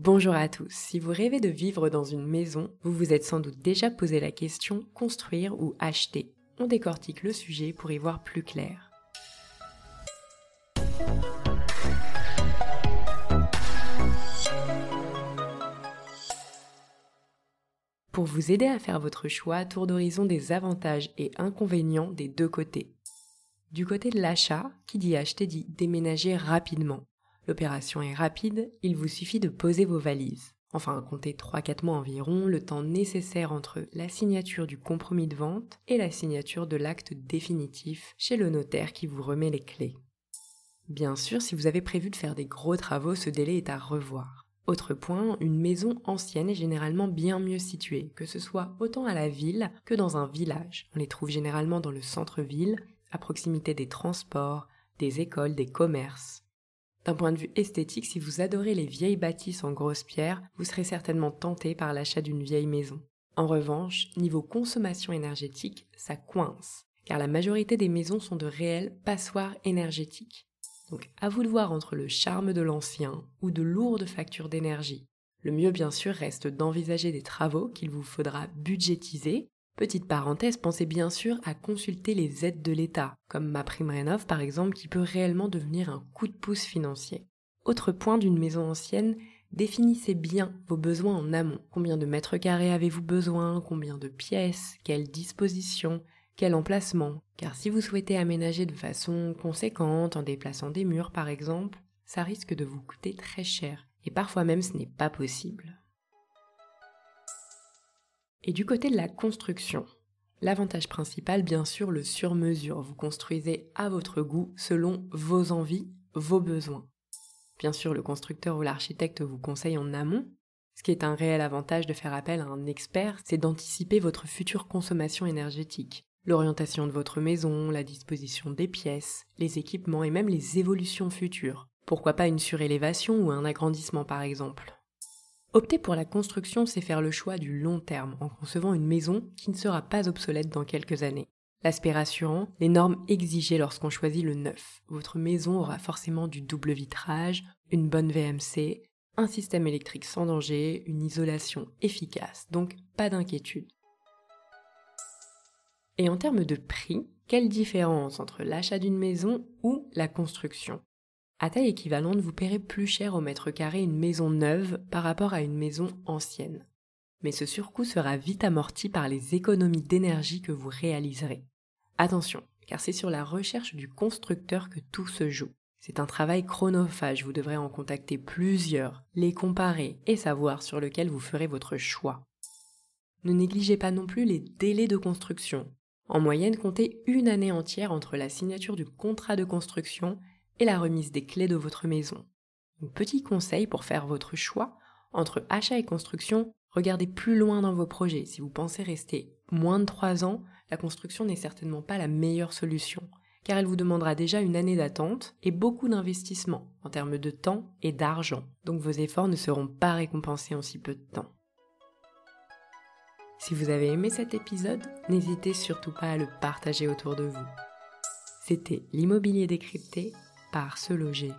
Bonjour à tous. Si vous rêvez de vivre dans une maison, vous vous êtes sans doute déjà posé la question construire ou acheter. On décortique le sujet pour y voir plus clair. Pour vous aider à faire votre choix, tour d'horizon des avantages et inconvénients des deux côtés. Du côté de l'achat, qui dit acheter dit déménager rapidement. L'opération est rapide, il vous suffit de poser vos valises. Enfin, comptez 3-4 mois environ, le temps nécessaire entre la signature du compromis de vente et la signature de l'acte définitif chez le notaire qui vous remet les clés. Bien sûr, si vous avez prévu de faire des gros travaux, ce délai est à revoir. Autre point, une maison ancienne est généralement bien mieux située, que ce soit autant à la ville que dans un village. On les trouve généralement dans le centre-ville, à proximité des transports, des écoles, des commerces. D'un point de vue esthétique, si vous adorez les vieilles bâtisses en grosses pierres, vous serez certainement tenté par l'achat d'une vieille maison. En revanche, niveau consommation énergétique, ça coince, car la majorité des maisons sont de réelles passoires énergétiques. Donc à vous de voir entre le charme de l'ancien ou de lourdes factures d'énergie. Le mieux bien sûr reste d'envisager des travaux qu'il vous faudra budgétiser Petite parenthèse, pensez bien sûr à consulter les aides de l'État, comme ma prime rénov par exemple, qui peut réellement devenir un coup de pouce financier. Autre point d'une maison ancienne, définissez bien vos besoins en amont. Combien de mètres carrés avez-vous besoin? Combien de pièces? Quelle disposition Quel emplacement? Car si vous souhaitez aménager de façon conséquente, en déplaçant des murs par exemple, ça risque de vous coûter très cher. Et parfois même ce n'est pas possible. Et du côté de la construction, l'avantage principal, bien sûr, le sur-mesure. Vous construisez à votre goût, selon vos envies, vos besoins. Bien sûr, le constructeur ou l'architecte vous conseille en amont. Ce qui est un réel avantage de faire appel à un expert, c'est d'anticiper votre future consommation énergétique. L'orientation de votre maison, la disposition des pièces, les équipements et même les évolutions futures. Pourquoi pas une surélévation ou un agrandissement par exemple Opter pour la construction, c'est faire le choix du long terme en concevant une maison qui ne sera pas obsolète dans quelques années. L'aspect rassurant, les normes exigées lorsqu'on choisit le neuf. Votre maison aura forcément du double vitrage, une bonne VMC, un système électrique sans danger, une isolation efficace, donc pas d'inquiétude. Et en termes de prix, quelle différence entre l'achat d'une maison ou la construction? À taille équivalente, vous paierez plus cher au mètre carré une maison neuve par rapport à une maison ancienne. Mais ce surcoût sera vite amorti par les économies d'énergie que vous réaliserez. Attention, car c'est sur la recherche du constructeur que tout se joue. C'est un travail chronophage, vous devrez en contacter plusieurs, les comparer et savoir sur lequel vous ferez votre choix. Ne négligez pas non plus les délais de construction. En moyenne, comptez une année entière entre la signature du contrat de construction et la remise des clés de votre maison. Un petit conseil pour faire votre choix entre achat et construction, regardez plus loin dans vos projets. Si vous pensez rester moins de 3 ans, la construction n'est certainement pas la meilleure solution, car elle vous demandera déjà une année d'attente et beaucoup d'investissement en termes de temps et d'argent. Donc vos efforts ne seront pas récompensés en si peu de temps. Si vous avez aimé cet épisode, n'hésitez surtout pas à le partager autour de vous. C'était l'immobilier décrypté par se loger.